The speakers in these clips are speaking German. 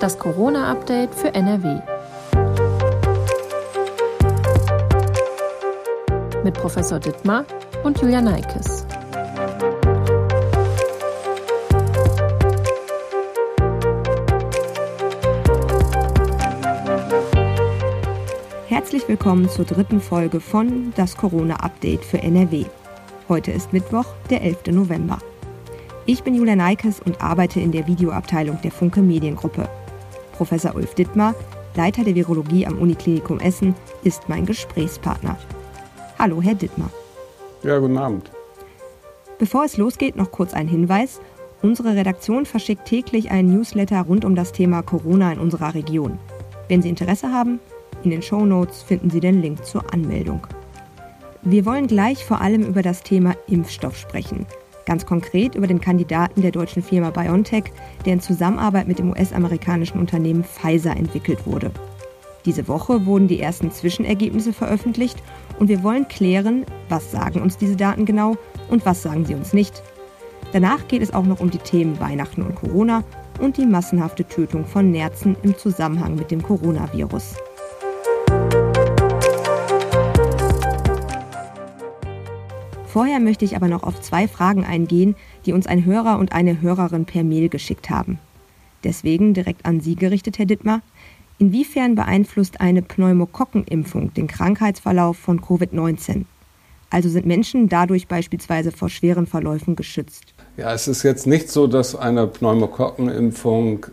Das Corona-Update für NRW. Mit Professor Dittmar und Julia Neikes. Herzlich willkommen zur dritten Folge von Das Corona-Update für NRW. Heute ist Mittwoch, der 11. November. Ich bin Julia Neikes und arbeite in der Videoabteilung der Funke Mediengruppe. Professor Ulf Dittmar, Leiter der Virologie am Uniklinikum Essen, ist mein Gesprächspartner. Hallo, Herr Dittmar. Ja, guten Abend. Bevor es losgeht, noch kurz ein Hinweis. Unsere Redaktion verschickt täglich einen Newsletter rund um das Thema Corona in unserer Region. Wenn Sie Interesse haben, in den Show Notes finden Sie den Link zur Anmeldung. Wir wollen gleich vor allem über das Thema Impfstoff sprechen. Ganz konkret über den Kandidaten der deutschen Firma BioNTech, der in Zusammenarbeit mit dem US-amerikanischen Unternehmen Pfizer entwickelt wurde. Diese Woche wurden die ersten Zwischenergebnisse veröffentlicht und wir wollen klären, was sagen uns diese Daten genau und was sagen sie uns nicht. Danach geht es auch noch um die Themen Weihnachten und Corona und die massenhafte Tötung von Nerzen im Zusammenhang mit dem Coronavirus. Vorher möchte ich aber noch auf zwei Fragen eingehen, die uns ein Hörer und eine Hörerin per Mail geschickt haben. Deswegen direkt an Sie gerichtet, Herr Dittmar. Inwiefern beeinflusst eine Pneumokokkenimpfung den Krankheitsverlauf von Covid-19? Also sind Menschen dadurch beispielsweise vor schweren Verläufen geschützt? Ja, es ist jetzt nicht so, dass eine Pneumokokkenimpfung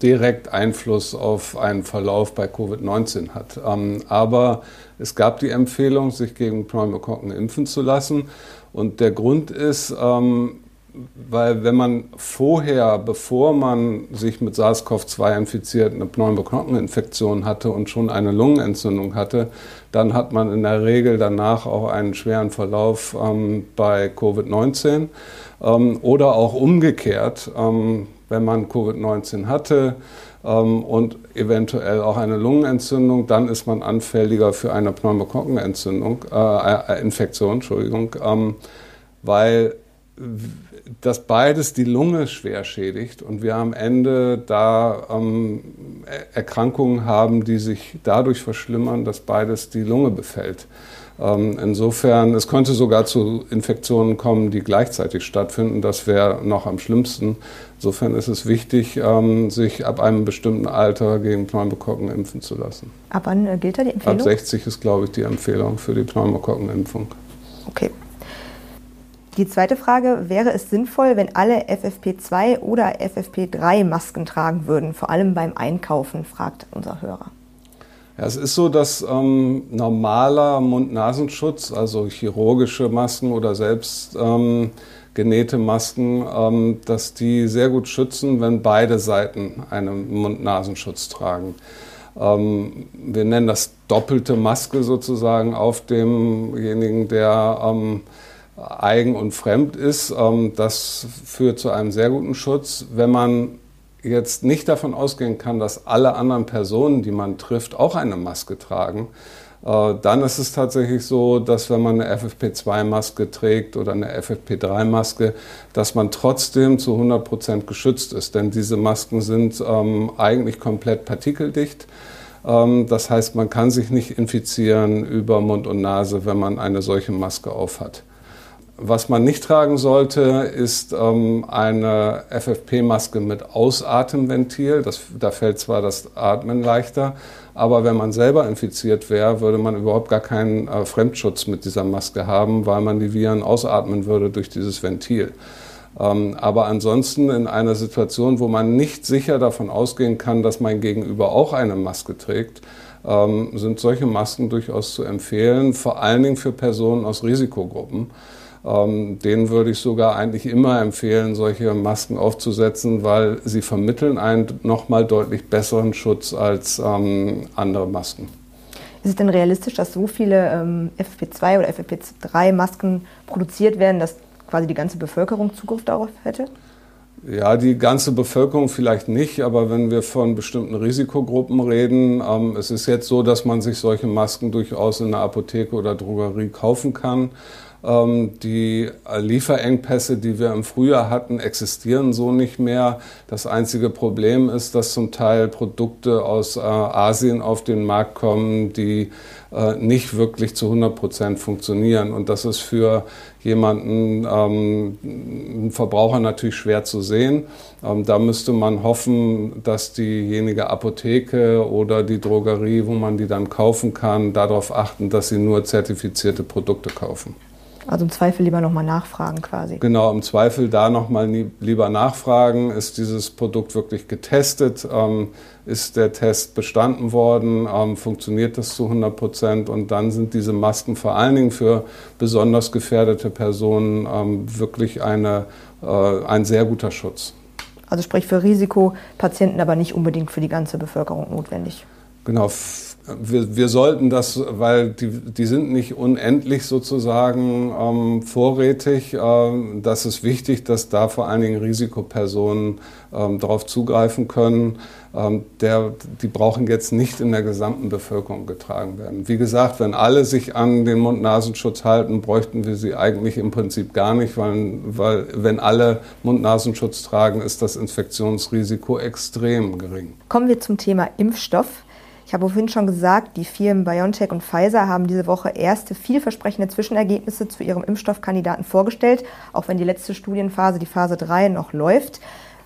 direkt Einfluss auf einen Verlauf bei Covid-19 hat. Ähm, aber es gab die Empfehlung, sich gegen Pneumokokken impfen zu lassen. Und der Grund ist, ähm, weil wenn man vorher, bevor man sich mit SARS-CoV-2 infiziert, eine Pneumokokkeninfektion hatte und schon eine Lungenentzündung hatte, dann hat man in der Regel danach auch einen schweren Verlauf ähm, bei Covid-19 ähm, oder auch umgekehrt, ähm, wenn man Covid-19 hatte und eventuell auch eine Lungenentzündung, dann ist man anfälliger für eine Pneumokokkenentzündung, äh, äh Infektion, Entschuldigung, ähm, weil dass beides die Lunge schwer schädigt und wir am Ende da ähm, Erkrankungen haben, die sich dadurch verschlimmern, dass beides die Lunge befällt. Ähm, insofern, es könnte sogar zu Infektionen kommen, die gleichzeitig stattfinden. Das wäre noch am schlimmsten. Insofern ist es wichtig, ähm, sich ab einem bestimmten Alter gegen Pneumokokken impfen zu lassen. Ab wann äh, gilt da die Empfehlung? Ab 60 ist, glaube ich, die Empfehlung für die Pneumokokkenimpfung. Okay. Die zweite Frage, wäre es sinnvoll, wenn alle FFP2 oder FFP3 Masken tragen würden, vor allem beim Einkaufen, fragt unser Hörer. Ja, es ist so, dass ähm, normaler Mund-Nasenschutz, also chirurgische Masken oder selbst ähm, genähte Masken, ähm, dass die sehr gut schützen, wenn beide Seiten einen Mund-Nasenschutz tragen. Ähm, wir nennen das doppelte Maske sozusagen auf demjenigen, der ähm, eigen und fremd ist. Ähm, das führt zu einem sehr guten Schutz. Wenn man jetzt nicht davon ausgehen kann, dass alle anderen Personen, die man trifft, auch eine Maske tragen, äh, dann ist es tatsächlich so, dass wenn man eine FFP2-Maske trägt oder eine FFP3-Maske, dass man trotzdem zu 100 Prozent geschützt ist. Denn diese Masken sind ähm, eigentlich komplett partikeldicht. Ähm, das heißt, man kann sich nicht infizieren über Mund und Nase, wenn man eine solche Maske aufhat. Was man nicht tragen sollte, ist ähm, eine FFP-Maske mit Ausatemventil. Das, da fällt zwar das Atmen leichter, aber wenn man selber infiziert wäre, würde man überhaupt gar keinen äh, Fremdschutz mit dieser Maske haben, weil man die Viren ausatmen würde durch dieses Ventil. Ähm, aber ansonsten in einer Situation, wo man nicht sicher davon ausgehen kann, dass mein Gegenüber auch eine Maske trägt, ähm, sind solche Masken durchaus zu empfehlen, vor allen Dingen für Personen aus Risikogruppen. Ähm, denen würde ich sogar eigentlich immer empfehlen, solche Masken aufzusetzen, weil sie vermitteln einen nochmal deutlich besseren Schutz als ähm, andere Masken. Ist es denn realistisch, dass so viele ähm, FFP2 oder FFP3-Masken produziert werden, dass quasi die ganze Bevölkerung Zugriff darauf hätte? Ja, die ganze Bevölkerung vielleicht nicht, aber wenn wir von bestimmten Risikogruppen reden, ähm, es ist jetzt so, dass man sich solche Masken durchaus in der Apotheke oder Drogerie kaufen kann. Ähm, die Lieferengpässe, die wir im Frühjahr hatten, existieren so nicht mehr. Das einzige Problem ist, dass zum Teil Produkte aus äh, Asien auf den Markt kommen, die äh, nicht wirklich zu 100 Prozent funktionieren. Und das ist für jemanden, ähm, einen Verbraucher natürlich schwer zu sehen. Ähm, da müsste man hoffen, dass diejenige Apotheke oder die Drogerie, wo man die dann kaufen kann, darauf achten, dass sie nur zertifizierte Produkte kaufen. Also im Zweifel lieber nochmal nachfragen quasi. Genau, im Zweifel da nochmal lieber nachfragen. Ist dieses Produkt wirklich getestet? Ähm, ist der Test bestanden worden? Ähm, funktioniert das zu 100 Prozent? Und dann sind diese Masken vor allen Dingen für besonders gefährdete Personen ähm, wirklich eine, äh, ein sehr guter Schutz. Also sprich für Risikopatienten, aber nicht unbedingt für die ganze Bevölkerung notwendig. Genau, wir, wir sollten das, weil die, die sind nicht unendlich sozusagen ähm, vorrätig. Ähm, das ist wichtig, dass da vor allen Dingen Risikopersonen ähm, darauf zugreifen können. Ähm, der, die brauchen jetzt nicht in der gesamten Bevölkerung getragen werden. Wie gesagt, wenn alle sich an den Mund-Nasenschutz halten, bräuchten wir sie eigentlich im Prinzip gar nicht, weil, weil wenn alle Mund-Nasenschutz tragen, ist das Infektionsrisiko extrem gering. Kommen wir zum Thema Impfstoff. Ich habe vorhin schon gesagt, die Firmen BioNTech und Pfizer haben diese Woche erste vielversprechende Zwischenergebnisse zu ihrem Impfstoffkandidaten vorgestellt, auch wenn die letzte Studienphase, die Phase 3, noch läuft.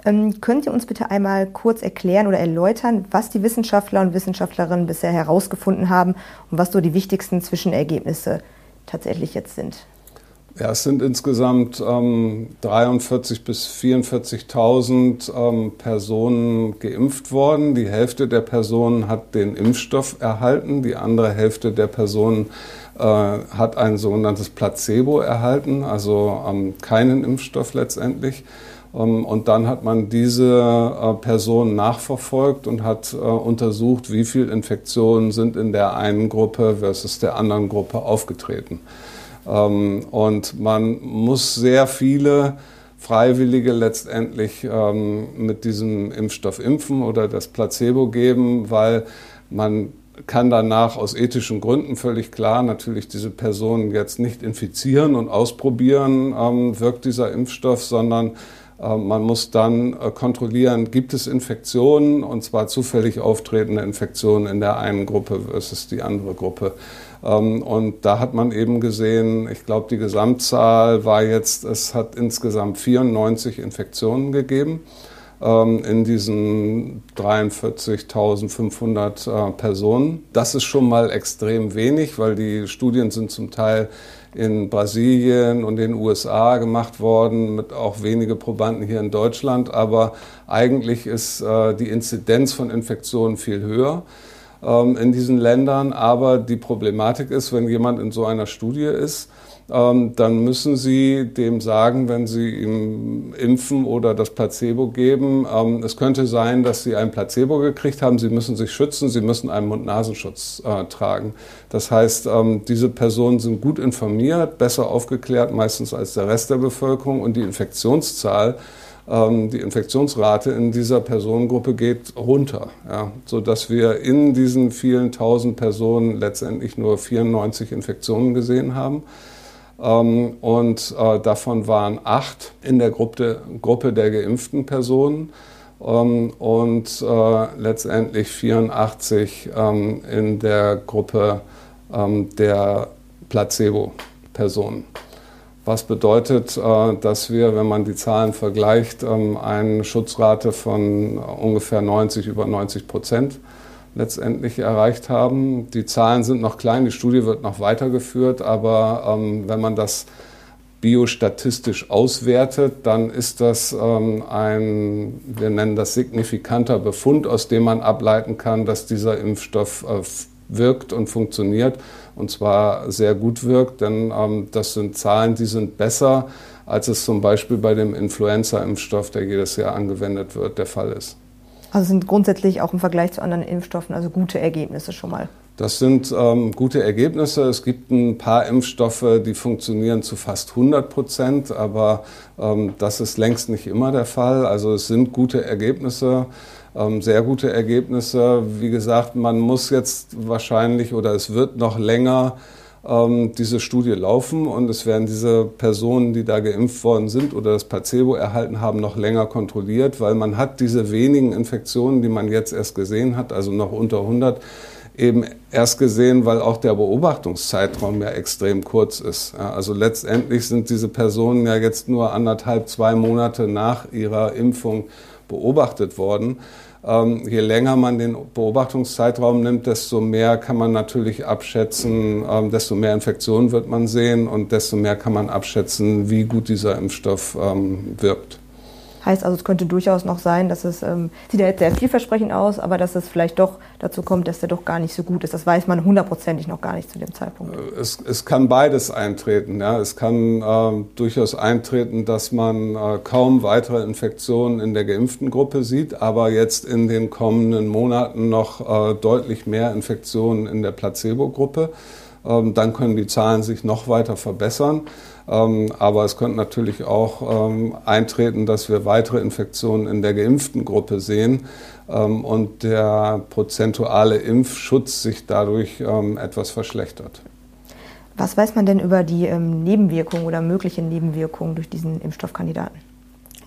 Ähm, könnt ihr uns bitte einmal kurz erklären oder erläutern, was die Wissenschaftler und Wissenschaftlerinnen bisher herausgefunden haben und was so die wichtigsten Zwischenergebnisse tatsächlich jetzt sind? Ja, es sind insgesamt ähm, 43.000 bis 44.000 ähm, Personen geimpft worden. Die Hälfte der Personen hat den Impfstoff erhalten, die andere Hälfte der Personen äh, hat ein sogenanntes Placebo erhalten, also ähm, keinen Impfstoff letztendlich. Ähm, und dann hat man diese äh, Personen nachverfolgt und hat äh, untersucht, wie viele Infektionen sind in der einen Gruppe versus der anderen Gruppe aufgetreten. Ähm, und man muss sehr viele Freiwillige letztendlich ähm, mit diesem Impfstoff impfen oder das Placebo geben, weil man kann danach aus ethischen Gründen völlig klar natürlich diese Personen jetzt nicht infizieren und ausprobieren, ähm, wirkt dieser Impfstoff, sondern man muss dann äh, kontrollieren, gibt es Infektionen, und zwar zufällig auftretende Infektionen in der einen Gruppe versus die andere Gruppe. Ähm, und da hat man eben gesehen, ich glaube, die Gesamtzahl war jetzt, es hat insgesamt 94 Infektionen gegeben ähm, in diesen 43.500 äh, Personen. Das ist schon mal extrem wenig, weil die Studien sind zum Teil in Brasilien und den USA gemacht worden, mit auch wenige Probanden hier in Deutschland. Aber eigentlich ist äh, die Inzidenz von Infektionen viel höher ähm, in diesen Ländern. Aber die Problematik ist, wenn jemand in so einer Studie ist, dann müssen Sie dem sagen, wenn Sie ihm impfen oder das Placebo geben, ähm, es könnte sein, dass Sie ein Placebo gekriegt haben. Sie müssen sich schützen, Sie müssen einen Mund-Nasenschutz äh, tragen. Das heißt, ähm, diese Personen sind gut informiert, besser aufgeklärt meistens als der Rest der Bevölkerung und die Infektionszahl ähm, die Infektionsrate in dieser Personengruppe geht runter, ja, sodass wir in diesen vielen tausend Personen letztendlich nur 94 Infektionen gesehen haben. Ähm, und äh, davon waren acht in der Gruppe, Gruppe der geimpften Personen. Ähm, und äh, letztendlich 84 in der Gruppe der Placebo-Personen. Was bedeutet, äh, dass wir, wenn man die Zahlen vergleicht, ähm, eine Schutzrate von ungefähr 90, über 90 Prozent letztendlich erreicht haben. Die Zahlen sind noch klein, die Studie wird noch weitergeführt, aber ähm, wenn man das biostatistisch auswertet, dann ist das ähm, ein, wir nennen das signifikanter Befund, aus dem man ableiten kann, dass dieser Impfstoff äh, wirkt und funktioniert und zwar sehr gut wirkt, denn ähm, das sind Zahlen, die sind besser, als es zum Beispiel bei dem Influenza-Impfstoff, der jedes Jahr angewendet wird, der Fall ist. Also sind grundsätzlich auch im Vergleich zu anderen Impfstoffen also gute Ergebnisse schon mal. Das sind ähm, gute Ergebnisse. Es gibt ein paar Impfstoffe, die funktionieren zu fast 100 Prozent, aber ähm, das ist längst nicht immer der Fall. Also es sind gute Ergebnisse ähm, sehr gute Ergebnisse. Wie gesagt, man muss jetzt wahrscheinlich oder es wird noch länger ähm, diese Studie laufen und es werden diese Personen, die da geimpft worden sind oder das Placebo erhalten haben, noch länger kontrolliert, weil man hat diese wenigen Infektionen, die man jetzt erst gesehen hat, also noch unter 100, eben erst gesehen, weil auch der Beobachtungszeitraum ja extrem kurz ist. Ja, also letztendlich sind diese Personen ja jetzt nur anderthalb, zwei Monate nach ihrer Impfung beobachtet worden. Ähm, je länger man den Beobachtungszeitraum nimmt, desto mehr kann man natürlich abschätzen, ähm, desto mehr Infektionen wird man sehen und desto mehr kann man abschätzen, wie gut dieser Impfstoff ähm, wirkt. Heißt also, es könnte durchaus noch sein, dass es, ähm, sieht ja jetzt sehr vielversprechend aus, aber dass es vielleicht doch dazu kommt, dass der doch gar nicht so gut ist. Das weiß man hundertprozentig noch gar nicht zu dem Zeitpunkt. Äh, es, es kann beides eintreten. Ja. Es kann äh, durchaus eintreten, dass man äh, kaum weitere Infektionen in der geimpften Gruppe sieht, aber jetzt in den kommenden Monaten noch äh, deutlich mehr Infektionen in der Placebo-Gruppe. Ähm, dann können die Zahlen sich noch weiter verbessern. Ähm, aber es könnte natürlich auch ähm, eintreten, dass wir weitere Infektionen in der geimpften Gruppe sehen ähm, und der prozentuale Impfschutz sich dadurch etwas verschlechtert. Was weiß man denn über die Nebenwirkungen oder mögliche Nebenwirkungen durch diesen Impfstoffkandidaten?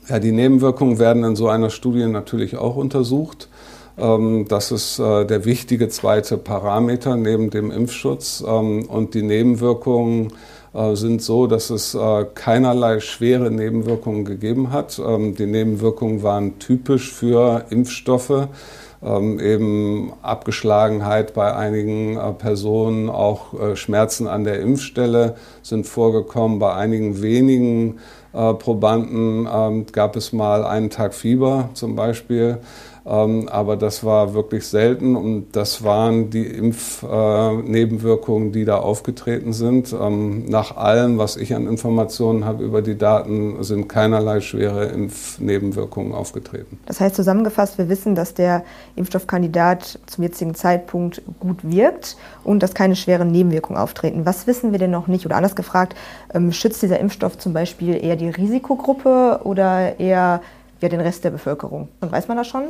Ja, die Nebenwirkungen werden in so einer Studie natürlich auch untersucht. Das ist äh, der wichtige zweite Parameter neben dem Impfschutz. Und die Nebenwirkungen sind so, dass es äh, keinerlei schwere Nebenwirkungen gegeben hat. Ähm, die Nebenwirkungen waren typisch für Impfstoffe. Ähm, eben Abgeschlagenheit bei einigen äh, Personen, auch Schmerzen an der Impfstelle sind vorgekommen. Bei einigen wenigen Probanden ähm, gab es mal einen Tag Fieber zum Beispiel. Ähm, aber das war wirklich selten und das waren die Impfnebenwirkungen, äh, die da aufgetreten sind. Ähm, nach allem, was ich an Informationen habe über die Daten, sind keinerlei schwere Impfnebenwirkungen aufgetreten. Das heißt zusammengefasst, wir wissen, dass der Impfstoffkandidat zum jetzigen Zeitpunkt gut wirkt und dass keine schweren Nebenwirkungen auftreten. Was wissen wir denn noch nicht? Oder anders gefragt, ähm, schützt dieser Impfstoff zum Beispiel eher die Risikogruppe oder eher ja, den Rest der Bevölkerung. Und weiß man das schon?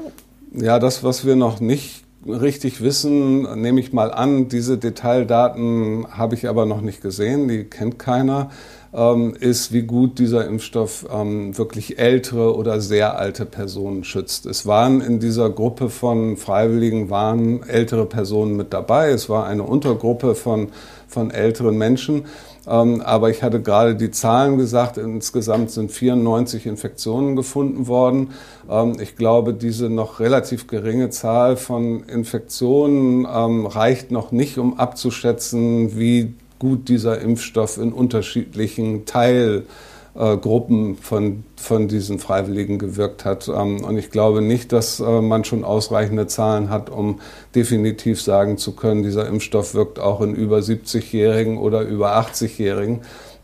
Ja, das, was wir noch nicht richtig wissen, nehme ich mal an, diese Detaildaten habe ich aber noch nicht gesehen, die kennt keiner, ähm, ist, wie gut dieser Impfstoff ähm, wirklich ältere oder sehr alte Personen schützt. Es waren in dieser Gruppe von Freiwilligen waren ältere Personen mit dabei. Es war eine Untergruppe von, von älteren Menschen. Ähm, aber ich hatte gerade die Zahlen gesagt, insgesamt sind 94 Infektionen gefunden worden. Ähm, ich glaube, diese noch relativ geringe Zahl von Infektionen ähm, reicht noch nicht, um abzuschätzen, wie gut dieser Impfstoff in unterschiedlichen Teil äh, Gruppen von, von diesen Freiwilligen gewirkt hat. Ähm, und ich glaube nicht, dass äh, man schon ausreichende Zahlen hat, um definitiv sagen zu können, dieser Impfstoff wirkt auch in über 70-Jährigen oder über 80-Jährigen.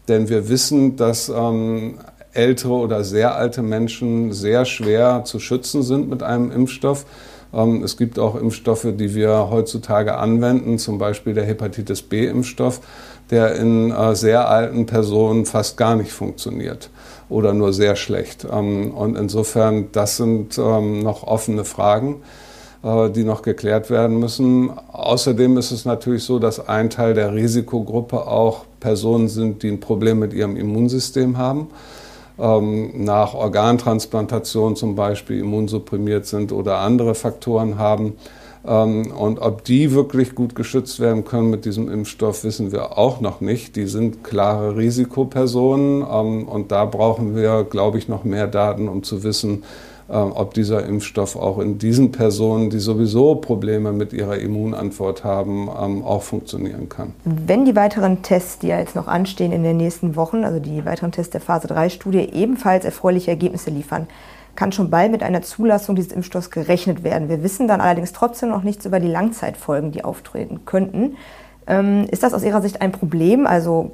Denn wir wissen, dass ähm, ältere oder sehr alte Menschen sehr schwer zu schützen sind mit einem Impfstoff. Ähm, es gibt auch Impfstoffe, die wir heutzutage anwenden, zum Beispiel der Hepatitis B-Impfstoff der in äh, sehr alten Personen fast gar nicht funktioniert oder nur sehr schlecht. Ähm, und insofern, das sind ähm, noch offene Fragen, äh, die noch geklärt werden müssen. Außerdem ist es natürlich so, dass ein Teil der Risikogruppe auch Personen sind, die ein Problem mit ihrem Immunsystem haben ähm, nach Organtransplantation zum Beispiel immunsupprimiert sind oder andere Faktoren haben. Ähm, und ob die wirklich gut geschützt werden können mit diesem Impfstoff, wissen wir auch noch nicht. Die sind klare Risikopersonen ähm, und da brauchen wir, glaube ich, noch mehr Daten, um zu wissen, ob dieser Impfstoff auch in diesen Personen, die sowieso Probleme mit ihrer Immunantwort haben, auch funktionieren kann. Wenn die weiteren Tests, die ja jetzt noch anstehen in den nächsten Wochen, also die weiteren Tests der Phase 3-Studie, ebenfalls erfreuliche Ergebnisse liefern, kann schon bald mit einer Zulassung dieses Impfstoffs gerechnet werden. Wir wissen dann allerdings trotzdem noch nichts über die Langzeitfolgen, die auftreten könnten. Ähm, ist das aus Ihrer Sicht ein Problem? Also,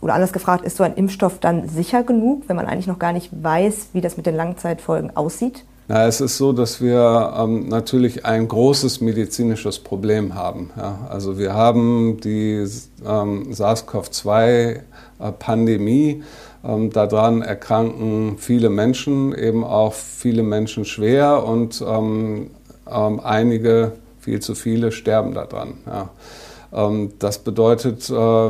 oder anders gefragt, ist so ein Impfstoff dann sicher genug, wenn man eigentlich noch gar nicht weiß, wie das mit den Langzeitfolgen aussieht? Na, es ist so, dass wir ähm, natürlich ein großes medizinisches Problem haben. Ja? Also wir haben die ähm, SARS-CoV-2-Pandemie. Ähm, daran erkranken viele Menschen, eben auch viele Menschen schwer und ähm, ähm, einige, viel zu viele, sterben daran. Ja. Ähm, das bedeutet, äh,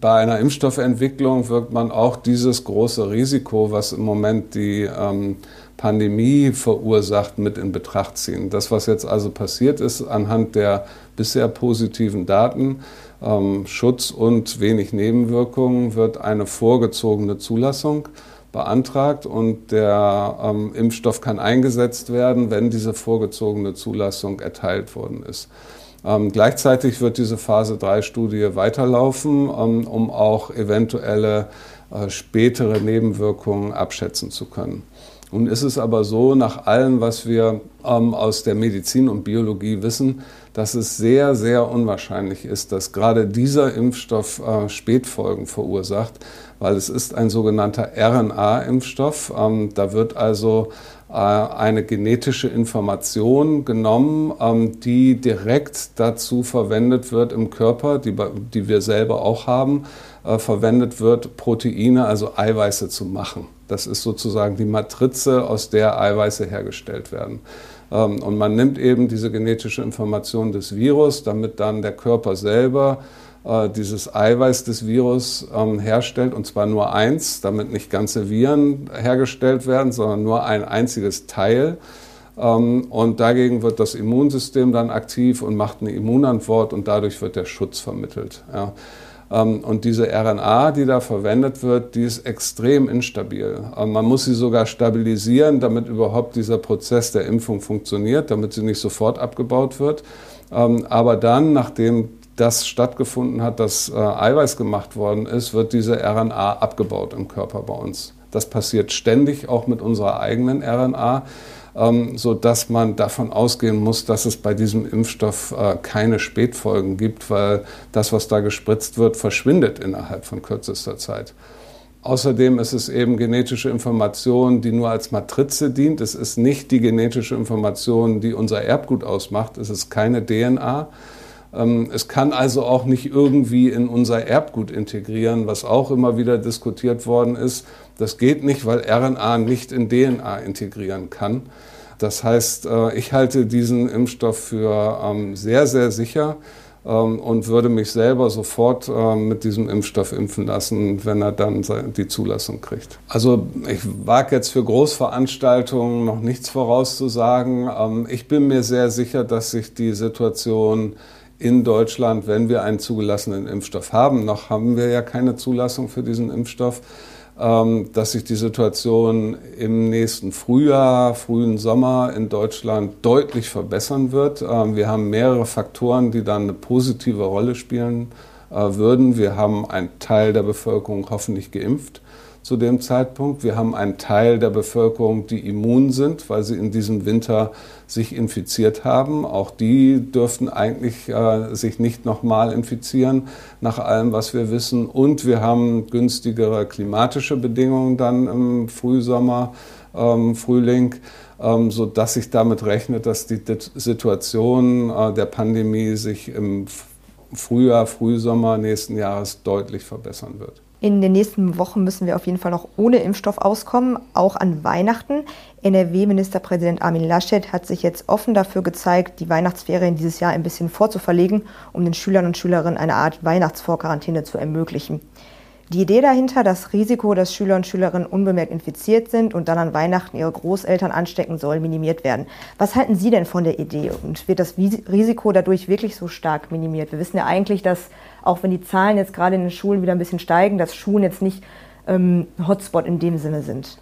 bei einer Impfstoffentwicklung wird man auch dieses große Risiko, was im Moment die ähm, Pandemie verursacht, mit in Betracht ziehen. Das, was jetzt also passiert ist anhand der bisher positiven Daten, ähm, Schutz und wenig Nebenwirkungen, wird eine vorgezogene Zulassung beantragt und der ähm, Impfstoff kann eingesetzt werden, wenn diese vorgezogene Zulassung erteilt worden ist. Ähm, gleichzeitig wird diese Phase 3-Studie weiterlaufen, ähm, um auch eventuelle äh, spätere Nebenwirkungen abschätzen zu können. Nun ist es aber so, nach allem, was wir ähm, aus der Medizin und Biologie wissen, dass es sehr, sehr unwahrscheinlich ist, dass gerade dieser Impfstoff äh, Spätfolgen verursacht, weil es ist ein sogenannter RNA-Impfstoff. Ähm, da wird also eine genetische Information genommen, ähm, die direkt dazu verwendet wird im Körper, die, die wir selber auch haben, äh, verwendet wird, Proteine, also Eiweiße zu machen. Das ist sozusagen die Matrize, aus der Eiweiße hergestellt werden. Ähm, und man nimmt eben diese genetische Information des Virus, damit dann der Körper selber äh, dieses Eiweiß des Virus ähm, herstellt, und zwar nur eins, damit nicht ganze Viren hergestellt werden, sondern nur ein einziges Teil. Ähm, und dagegen wird das Immunsystem dann aktiv und macht eine Immunantwort und dadurch wird der Schutz vermittelt. Ja. Ähm, und diese RNA, die da verwendet wird, die ist extrem instabil. Ähm, man muss sie sogar stabilisieren, damit überhaupt dieser Prozess der Impfung funktioniert, damit sie nicht sofort abgebaut wird. Ähm, aber dann, nachdem das stattgefunden hat, dass äh, Eiweiß gemacht worden ist, wird diese RNA abgebaut im Körper bei uns. Das passiert ständig, auch mit unserer eigenen RNA ähm, sodass man davon ausgehen muss, dass es bei diesem Impfstoff äh, keine Spätfolgen gibt, weil das, was da gespritzt wird, verschwindet innerhalb von kürzester Zeit. Außerdem ist es eben genetische Information, die nur als Matrize dient. Es ist nicht die genetische Information, die unser Erbgut ausmacht. Es ist keine DNA. Ähm, es kann also auch nicht irgendwie in unser Erbgut integrieren, was auch immer wieder diskutiert worden ist. Das geht nicht, weil RNA nicht in DNA integrieren kann. Das heißt, äh, ich halte diesen Impfstoff für ähm, sehr, sehr sicher ähm, und würde mich selber sofort ähm, mit diesem Impfstoff impfen lassen, wenn er dann die Zulassung kriegt. Also ich wage jetzt für Großveranstaltungen noch nichts vorauszusagen. Ich bin mir sehr sicher, dass sich die Situation in Deutschland, wenn wir einen zugelassenen Impfstoff haben, noch haben wir ja keine Zulassung für diesen Impfstoff, ähm, dass sich die Situation im nächsten Frühjahr, frühen Sommer in Deutschland deutlich verbessern wird. Ähm, wir haben mehrere Faktoren, die dann eine positive Rolle spielen äh, würden. Wir haben einen Teil der Bevölkerung hoffentlich geimpft zu dem Zeitpunkt. Wir haben einen Teil der Bevölkerung, die immun sind, weil sie in diesem Winter sich infiziert haben. Auch die dürften eigentlich äh, sich nicht nochmal infizieren, nach allem, was wir wissen. Und wir haben günstigere klimatische Bedingungen dann im Frühsommer, ähm, Frühling, ähm, so dass sich damit rechnet, dass die Situation äh, der Pandemie sich im Frühjahr, Frühsommer nächsten Jahres deutlich verbessern wird. In den nächsten Wochen müssen wir auf jeden Fall noch ohne Impfstoff auskommen, auch an Weihnachten. NRW-Ministerpräsident Armin Laschet hat sich jetzt offen dafür gezeigt, die Weihnachtsferien dieses Jahr ein bisschen vorzuverlegen, um den Schülern und Schülerinnen eine Art Weihnachtsvorquarantäne zu ermöglichen. Die Idee dahinter, das Risiko, dass Schüler und Schülerinnen unbemerkt infiziert sind und dann an Weihnachten ihre Großeltern anstecken, soll minimiert werden. Was halten Sie denn von der Idee und wird das Risiko dadurch wirklich so stark minimiert? Wir wissen ja eigentlich, dass auch wenn die Zahlen jetzt gerade in den Schulen wieder ein bisschen steigen, dass Schulen jetzt nicht ähm, Hotspot in dem Sinne sind.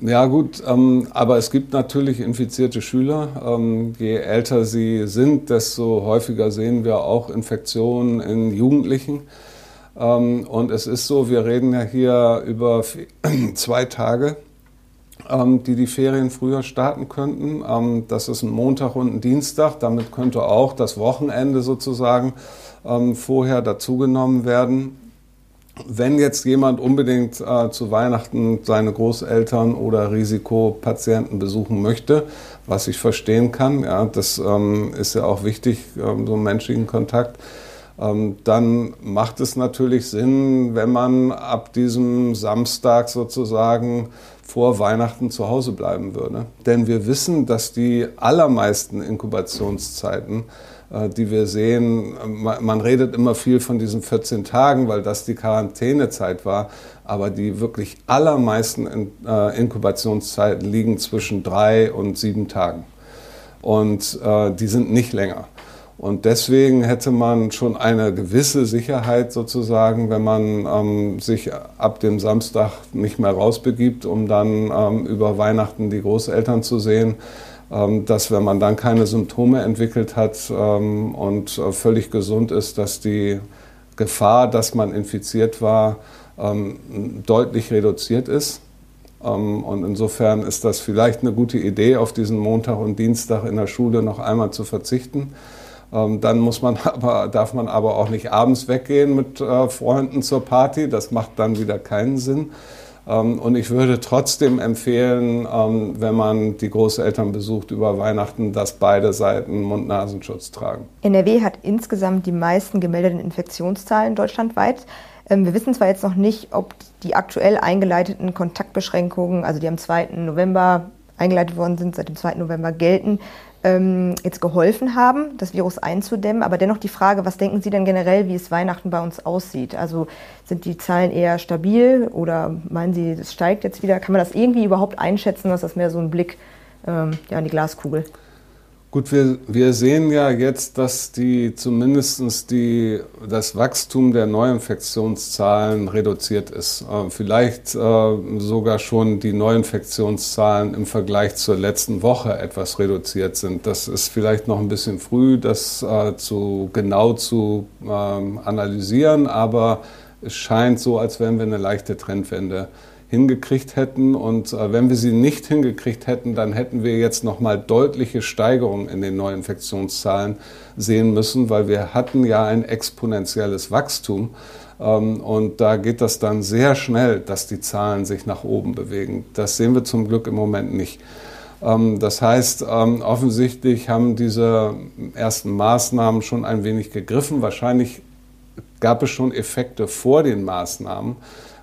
Ja gut, ähm, aber es gibt natürlich infizierte Schüler. Ähm, je älter sie sind, desto häufiger sehen wir auch Infektionen in Jugendlichen. Ähm, und es ist so, wir reden ja hier über zwei Tage, ähm, die die Ferien früher starten könnten. Ähm, das ist ein Montag und ein Dienstag. Damit könnte auch das Wochenende sozusagen ähm, vorher dazugenommen werden. Wenn jetzt jemand unbedingt äh, zu Weihnachten seine Großeltern oder Risikopatienten besuchen möchte, was ich verstehen kann, ja, das ähm, ist ja auch wichtig, ähm, so einen menschlichen Kontakt, ähm, dann macht es natürlich Sinn, wenn man ab diesem Samstag sozusagen vor Weihnachten zu Hause bleiben würde. Denn wir wissen, dass die allermeisten Inkubationszeiten die wir sehen. Man redet immer viel von diesen 14 Tagen, weil das die Quarantänezeit war. Aber die wirklich allermeisten äh, Inkubationszeiten liegen zwischen drei und sieben Tagen. Und äh, die sind nicht länger. Und deswegen hätte man schon eine gewisse Sicherheit sozusagen, wenn man ähm, sich ab dem Samstag nicht mehr rausbegibt, um dann ähm, über Weihnachten die Großeltern zu sehen, dass wenn man dann keine Symptome entwickelt hat ähm, und äh, völlig gesund ist, dass die Gefahr, dass man infiziert war, ähm, deutlich reduziert ist. Ähm, und insofern ist das vielleicht eine gute Idee, auf diesen Montag und Dienstag in der Schule noch einmal zu verzichten. Ähm, dann muss man aber, darf man aber auch nicht abends weggehen mit äh, Freunden zur Party. Das macht dann wieder keinen Sinn. Ähm, und ich würde trotzdem empfehlen, ähm, wenn man die Großeltern besucht über Weihnachten, dass beide Seiten Mund-Nasenschutz tragen. NRW hat insgesamt die meisten gemeldeten Infektionszahlen deutschlandweit. Wir wissen zwar jetzt noch nicht, ob die aktuell eingeleiteten Kontaktbeschränkungen, also die am 2. November eingeleitet worden sind, seit dem 2. November gelten, ähm, jetzt geholfen haben, das Virus einzudämmen. Aber dennoch die Frage, was denken Sie denn generell, wie es Weihnachten bei uns aussieht? Also sind die Zahlen eher stabil oder meinen Sie, es steigt jetzt wieder? Kann man das irgendwie überhaupt einschätzen? Was ist das mehr so ein Blick ähm, ja, in die Glaskugel? Gut, wir, wir sehen ja jetzt, dass die zumindest die, das Wachstum der Neuinfektionszahlen reduziert ist. Äh, vielleicht äh, sogar schon die Neuinfektionszahlen im Vergleich zur letzten Woche etwas reduziert sind. Das ist vielleicht noch ein bisschen früh, das äh, zu genau zu ähm, analysieren, aber es scheint so, als wären wir eine leichte Trendwende hingekriegt hätten. Und äh, wenn wir sie nicht hingekriegt hätten, dann hätten wir jetzt nochmal deutliche Steigerungen in den Neuinfektionszahlen sehen müssen, weil wir hatten ja ein exponentielles Wachstum. Ähm, und da geht das dann sehr schnell, dass die Zahlen sich nach oben bewegen. Das sehen wir zum Glück im Moment nicht. Ähm, das heißt, ähm, offensichtlich haben diese ersten Maßnahmen schon ein wenig gegriffen. Wahrscheinlich gab es schon Effekte vor den Maßnahmen.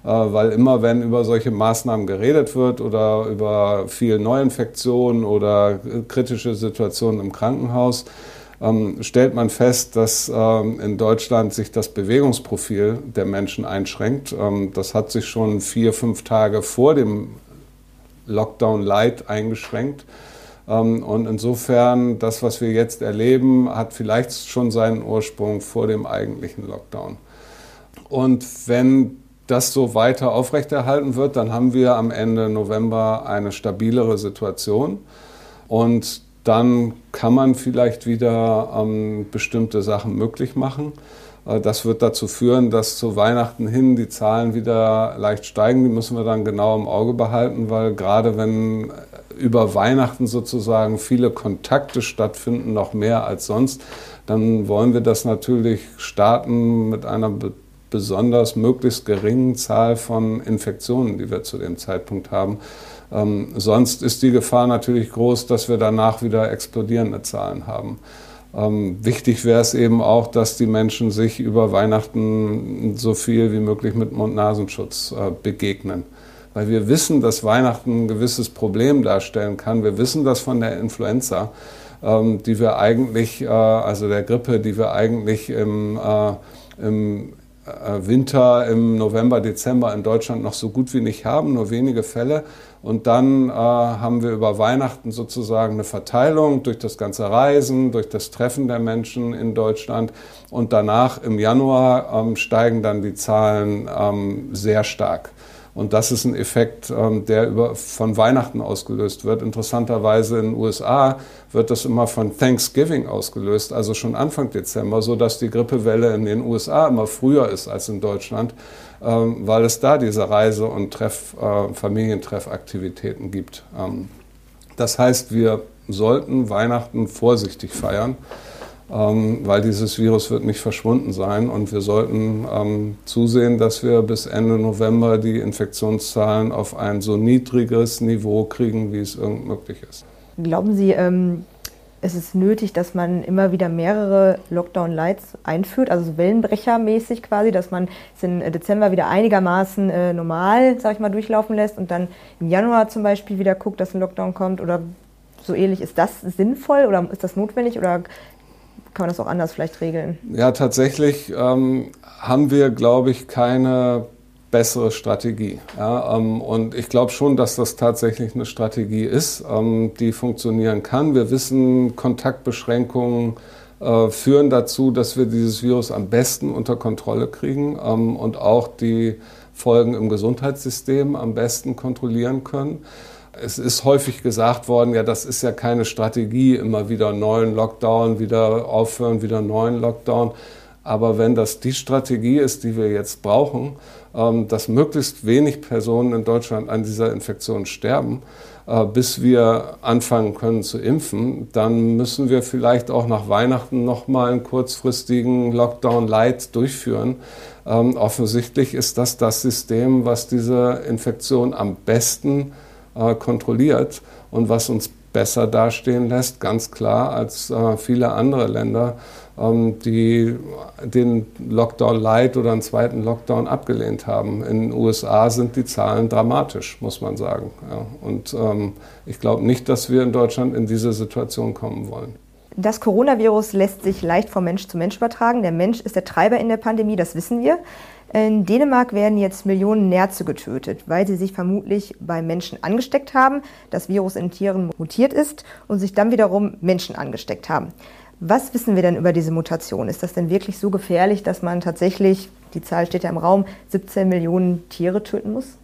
Äh, weil immer wenn über solche Maßnahmen geredet wird oder über viel Neuinfektionen oder kritische Situationen im Krankenhaus, ähm, stellt man fest, dass ähm, in Deutschland sich das Bewegungsprofil der Menschen einschränkt. Ähm, das hat sich schon vier, fünf Tage vor dem Lockdown Light eingeschränkt. Und insofern, das, was wir jetzt erleben, hat vielleicht schon seinen Ursprung vor dem eigentlichen Lockdown. Und wenn das so weiter aufrechterhalten wird, dann haben wir am Ende November eine stabilere Situation. Und dann kann man vielleicht wieder ähm, bestimmte Sachen möglich machen. Äh, das wird dazu führen, dass zu Weihnachten hin die Zahlen wieder leicht steigen. Die müssen wir dann genau im Auge behalten, weil gerade wenn über Weihnachten sozusagen viele Kontakte stattfinden, noch mehr als sonst, dann wollen wir das natürlich starten mit einer besonders möglichst geringen Zahl von Infektionen, die wir zu dem Zeitpunkt haben. Ähm, sonst ist die Gefahr natürlich groß, dass wir danach wieder explodierende Zahlen haben. Ähm, wichtig wäre es eben auch, dass die Menschen sich über Weihnachten so viel wie möglich mit Mund-Nasenschutz äh, begegnen. Weil wir wissen, dass Weihnachten ein gewisses Problem darstellen kann. Wir wissen das von der Influenza, ähm, die wir eigentlich, äh, also der Grippe, die wir eigentlich im, äh, im Winter im November, Dezember in Deutschland noch so gut wie nicht haben, nur wenige Fälle. Und dann äh, haben wir über Weihnachten sozusagen eine Verteilung durch das ganze Reisen, durch das Treffen der Menschen in Deutschland. Und danach im Januar ähm, steigen dann die Zahlen ähm, sehr stark. Und das ist ein Effekt, ähm, der über, von Weihnachten ausgelöst wird. Interessanterweise in den USA wird das immer von Thanksgiving ausgelöst, also schon Anfang Dezember, sodass die Grippewelle in den USA immer früher ist als in Deutschland, ähm, weil es da diese Reise- und Treff, äh, Familientreffaktivitäten gibt. Ähm, das heißt, wir sollten Weihnachten vorsichtig feiern weil dieses Virus wird nicht verschwunden sein und wir sollten ähm, zusehen, dass wir bis Ende November die Infektionszahlen auf ein so niedriges Niveau kriegen, wie es irgend möglich ist. Glauben Sie, ähm, es ist nötig, dass man immer wieder mehrere Lockdown-Lights einführt, also so Wellenbrechermäßig quasi, dass man es im Dezember wieder einigermaßen äh, normal, sag ich mal, durchlaufen lässt und dann im Januar zum Beispiel wieder guckt, dass ein Lockdown kommt oder so ähnlich. Ist das sinnvoll oder ist das notwendig oder kann man das auch anders vielleicht regeln? Ja, tatsächlich ähm, haben wir, glaube ich, keine bessere Strategie. Ja, ähm, und ich glaube schon, dass das tatsächlich eine Strategie ist, ähm, die funktionieren kann. Wir wissen, Kontaktbeschränkungen äh, führen dazu, dass wir dieses Virus am besten unter Kontrolle kriegen ähm, und auch die Folgen im Gesundheitssystem am besten kontrollieren können. Es ist häufig gesagt worden, ja, das ist ja keine Strategie, immer wieder neuen Lockdown, wieder aufhören, wieder neuen Lockdown. Aber wenn das die Strategie ist, die wir jetzt brauchen, ähm, dass möglichst wenig Personen in Deutschland an dieser Infektion sterben, äh, bis wir anfangen können zu impfen, dann müssen wir vielleicht auch nach Weihnachten nochmal einen kurzfristigen Lockdown Light durchführen. Ähm, offensichtlich ist das das System, was diese Infektion am besten kontrolliert und was uns besser dastehen lässt, ganz klar, als äh, viele andere Länder ähm, die den Lockdown Light oder einen zweiten Lockdown abgelehnt haben. In den USA sind die Zahlen dramatisch, muss man sagen. Ja. Und ähm, ich glaube nicht, dass wir in Deutschland in diese Situation kommen wollen. Das Coronavirus lässt sich leicht vom Mensch zu Mensch übertragen. Der Mensch ist der Treiber in der Pandemie, das wissen wir. In Dänemark werden jetzt Millionen Nerze getötet, weil sie sich vermutlich bei Menschen angesteckt haben, das Virus in Tieren mutiert ist und sich dann wiederum Menschen angesteckt haben. Was wissen wir denn über diese Mutation? Ist das denn wirklich so gefährlich, dass man tatsächlich, die Zahl steht ja im Raum, 17 Millionen Tiere töten muss?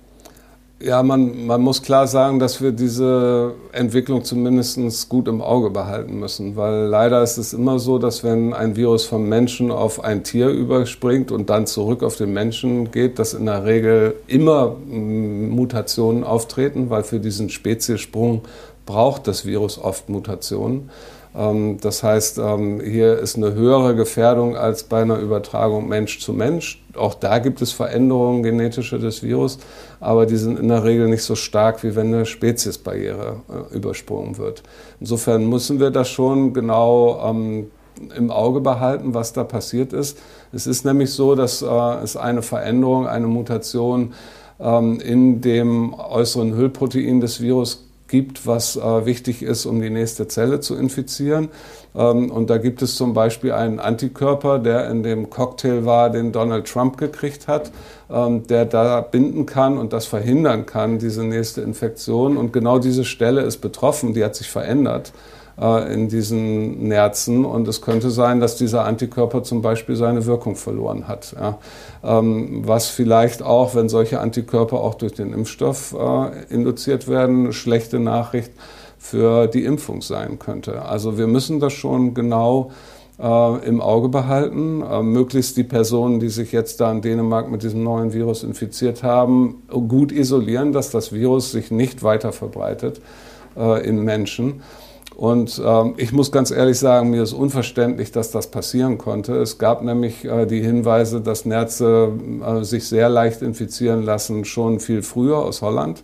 Ja, man, man muss klar sagen, dass wir diese Entwicklung zumindest gut im Auge behalten müssen, weil leider ist es immer so, dass wenn ein Virus vom Menschen auf ein Tier überspringt und dann zurück auf den Menschen geht, dass in der Regel immer mm, Mutationen auftreten, weil für diesen Speziesprung braucht das Virus oft Mutationen. Ähm, das heißt, ähm, hier ist eine höhere Gefährdung als bei einer Übertragung Mensch zu Mensch. Auch da gibt es Veränderungen genetische des Virus, aber die sind in der Regel nicht so stark, wie wenn eine Speziesbarriere äh, übersprungen wird. Insofern müssen wir das schon genau ähm, im Auge behalten, was da passiert ist. Es ist nämlich so, dass äh, es eine Veränderung, eine Mutation in dem äußeren Hüllprotein des Virus gibt, was äh, wichtig ist, um die nächste Zelle zu infizieren. Ähm, und da gibt es zum Beispiel einen Antikörper, der in dem Cocktail war, den Donald Trump gekriegt hat, ähm, der da binden kann und das verhindern kann, diese nächste Infektion. Und genau diese Stelle ist betroffen, die hat sich verändert. Äh, in diesen Nerzen. Und es könnte sein, dass dieser Antikörper zum Beispiel seine Wirkung verloren hat. Ja. Ähm, was vielleicht auch, wenn solche Antikörper auch durch den Impfstoff äh, induziert werden, schlechte Nachricht für die Impfung sein könnte. Also wir müssen das schon genau äh, im Auge behalten. Äh, möglichst die Personen, die sich jetzt da in Dänemark mit diesem neuen Virus infiziert haben, gut isolieren, dass das Virus sich nicht weiter verbreitet äh, in Menschen. Und ähm, ich muss ganz ehrlich sagen, mir ist unverständlich, dass das passieren konnte. Es gab nämlich äh, die Hinweise, dass Nerze äh, sich sehr leicht infizieren lassen, schon viel früher aus Holland.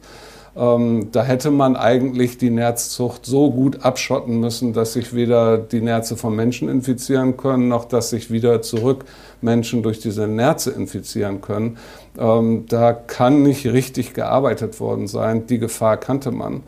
Ähm, da hätte man eigentlich die Nerzzucht so gut abschotten müssen, dass sich weder die Nerze vom Menschen infizieren können, noch dass sich wieder zurück Menschen durch diese Nerze infizieren können. Ähm, da kann nicht richtig gearbeitet worden sein. Die Gefahr kannte man.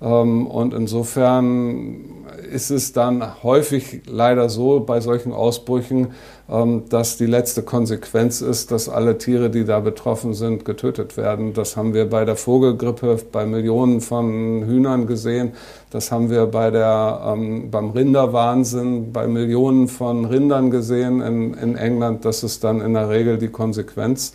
Ähm, und insofern ist es dann häufig leider so bei solchen Ausbrüchen, ähm, dass die letzte Konsequenz ist, dass alle Tiere, die da betroffen sind, getötet werden. Das haben wir bei der Vogelgrippe bei Millionen von Hühnern gesehen. Das haben wir bei der, ähm, beim Rinderwahnsinn bei Millionen von Rindern gesehen in, in England. Das ist dann in der Regel die Konsequenz,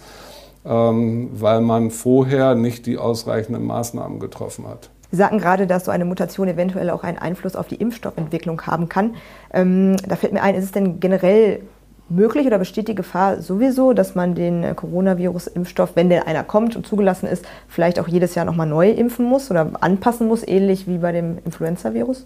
weil man vorher nicht die ausreichenden Maßnahmen getroffen hat. Sie sagten gerade, dass so eine Mutation eventuell auch einen Einfluss auf die Impfstoffentwicklung haben kann. Ähm, da fällt mir ein, ist es denn generell möglich oder besteht die Gefahr sowieso, dass man den äh, Coronavirus-Impfstoff, wenn der einer kommt und zugelassen ist, vielleicht auch jedes Jahr nochmal neu impfen muss oder anpassen muss, ähnlich wie bei dem Influenza-Virus?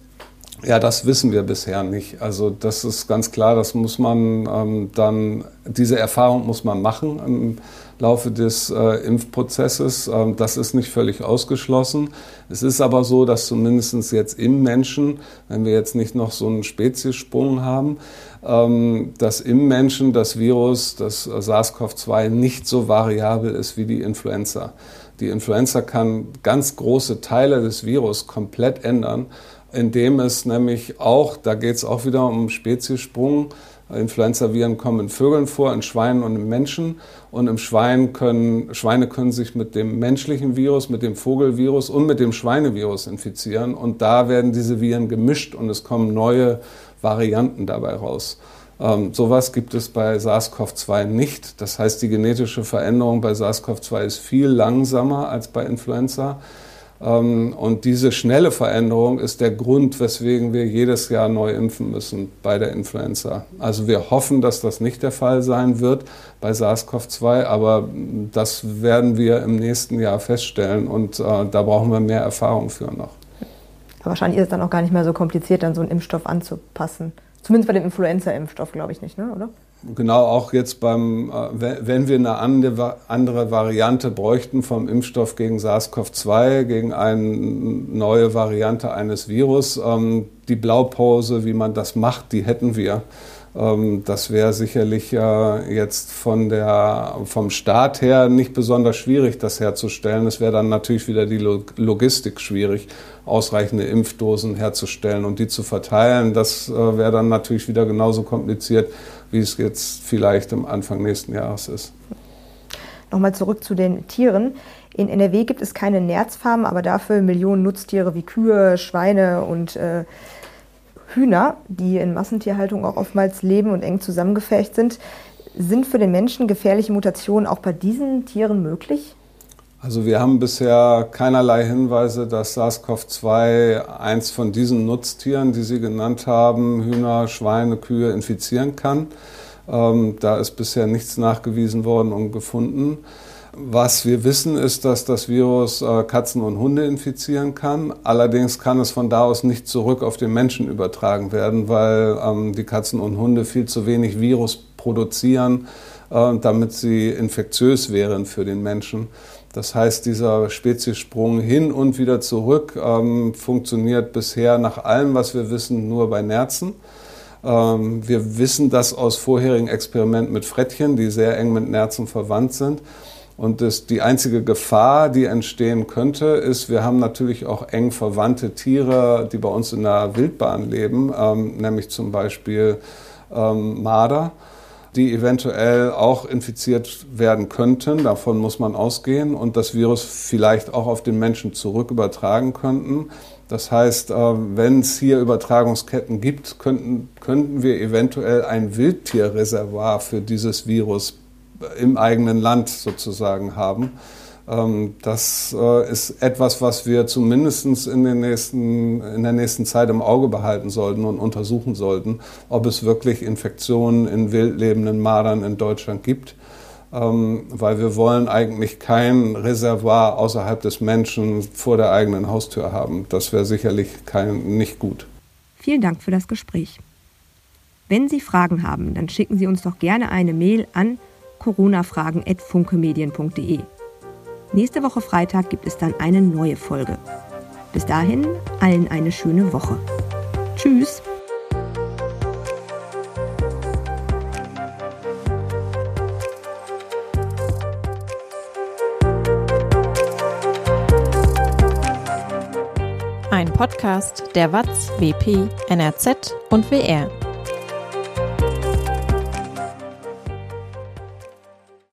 Ja, das wissen wir bisher nicht. Also das ist ganz klar, das muss man ähm, dann, diese Erfahrung muss man machen im Laufe des äh, Impfprozesses. Ähm, das ist nicht völlig ausgeschlossen. Es ist aber so, dass zumindest jetzt im Menschen, wenn wir jetzt nicht noch so einen Speziessprung haben, ähm, dass im Menschen das Virus, das SARS-CoV-2 nicht so variabel ist wie die Influenza. Die Influenza kann ganz große Teile des Virus komplett ändern indem es nämlich auch, da geht es auch wieder um Speziesprung, Influenza-Viren kommen in Vögeln vor, in Schweinen und in Menschen. Und im Schwein können, Schweine können sich mit dem menschlichen Virus, mit dem Vogelvirus und mit dem Schweinevirus infizieren. Und da werden diese Viren gemischt und es kommen neue Varianten dabei raus. Ähm, sowas gibt es bei SARS-CoV-2 nicht. Das heißt, die genetische Veränderung bei SARS-CoV-2 ist viel langsamer als bei Influenza. Ähm, und diese schnelle Veränderung ist der Grund, weswegen wir jedes Jahr neu impfen müssen bei der Influenza. Also wir hoffen, dass das nicht der Fall sein wird bei SARS-CoV-2, aber das werden wir im nächsten Jahr feststellen und äh, da brauchen wir mehr Erfahrung für noch. Aber wahrscheinlich ist es dann auch gar nicht mehr so kompliziert, dann so einen Impfstoff anzupassen. Zumindest bei dem Influenza-Impfstoff, glaube ich nicht, ne? oder? Genau, auch jetzt beim, äh, wenn wir eine andere Variante bräuchten vom Impfstoff gegen SARS-CoV-2, gegen eine neue Variante eines Virus, ähm, die Blaupause, wie man das macht, die hätten wir. Ähm, das wäre sicherlich jetzt von der, vom Staat her nicht besonders schwierig, das herzustellen. Es wäre dann natürlich wieder die Logistik schwierig, ausreichende Impfdosen herzustellen und die zu verteilen. Das äh, wäre dann natürlich wieder genauso kompliziert, wie es jetzt vielleicht am Anfang nächsten Jahres ist. Nochmal zurück zu den Tieren. In NRW gibt es keine Nerzfarmen, aber dafür Millionen Nutztiere wie Kühe, Schweine und äh, Hühner, die in Massentierhaltung auch oftmals leben und eng zusammengefärcht sind. Sind für den Menschen gefährliche Mutationen auch bei diesen Tieren möglich? Also wir haben bisher keinerlei Hinweise, dass SARS-CoV-2 eins von diesen Nutztieren, die Sie genannt haben, Hühner, Schweine, Kühe, infizieren kann. Ähm, da ist bisher nichts nachgewiesen worden und gefunden. Was wir wissen, ist, dass das Virus äh, Katzen und Hunde infizieren kann. Allerdings kann es von da aus nicht zurück auf den Menschen übertragen werden, weil ähm, die Katzen und Hunde viel zu wenig Virus produzieren, äh, damit sie infektiös wären für den Menschen. Das heißt, dieser Speziesprung hin und wieder zurück ähm, funktioniert bisher nach allem, was wir wissen, nur bei Nerzen. Ähm, wir wissen das aus vorherigen Experimenten mit Frettchen, die sehr eng mit Nerzen verwandt sind. Und das, die einzige Gefahr, die entstehen könnte, ist, wir haben natürlich auch eng verwandte Tiere, die bei uns in der Wildbahn leben, ähm, nämlich zum Beispiel ähm, Marder, die eventuell auch infiziert werden könnten. Davon muss man ausgehen und das Virus vielleicht auch auf den Menschen zurück übertragen könnten. Das heißt, äh, wenn es hier Übertragungsketten gibt, könnten, könnten wir eventuell ein Wildtierreservoir für dieses Virus im eigenen Land sozusagen haben. Ähm, das äh, ist etwas, was wir zumindest in, den nächsten, in der nächsten Zeit im Auge behalten sollten und untersuchen sollten, ob es wirklich Infektionen in wildlebenden Madern in Deutschland gibt. Ähm, weil wir wollen eigentlich kein Reservoir außerhalb des Menschen vor der eigenen Haustür haben. Das wäre sicherlich kein, nicht gut. Vielen Dank für das Gespräch. Wenn Sie Fragen haben, dann schicken Sie uns doch gerne eine Mail an coronafragen.funkemedien.de. Nächste Woche Freitag gibt es dann eine neue Folge. Bis dahin allen eine schöne Woche. Tschüss! Ein Podcast der WAZ, WP, NRZ und WR.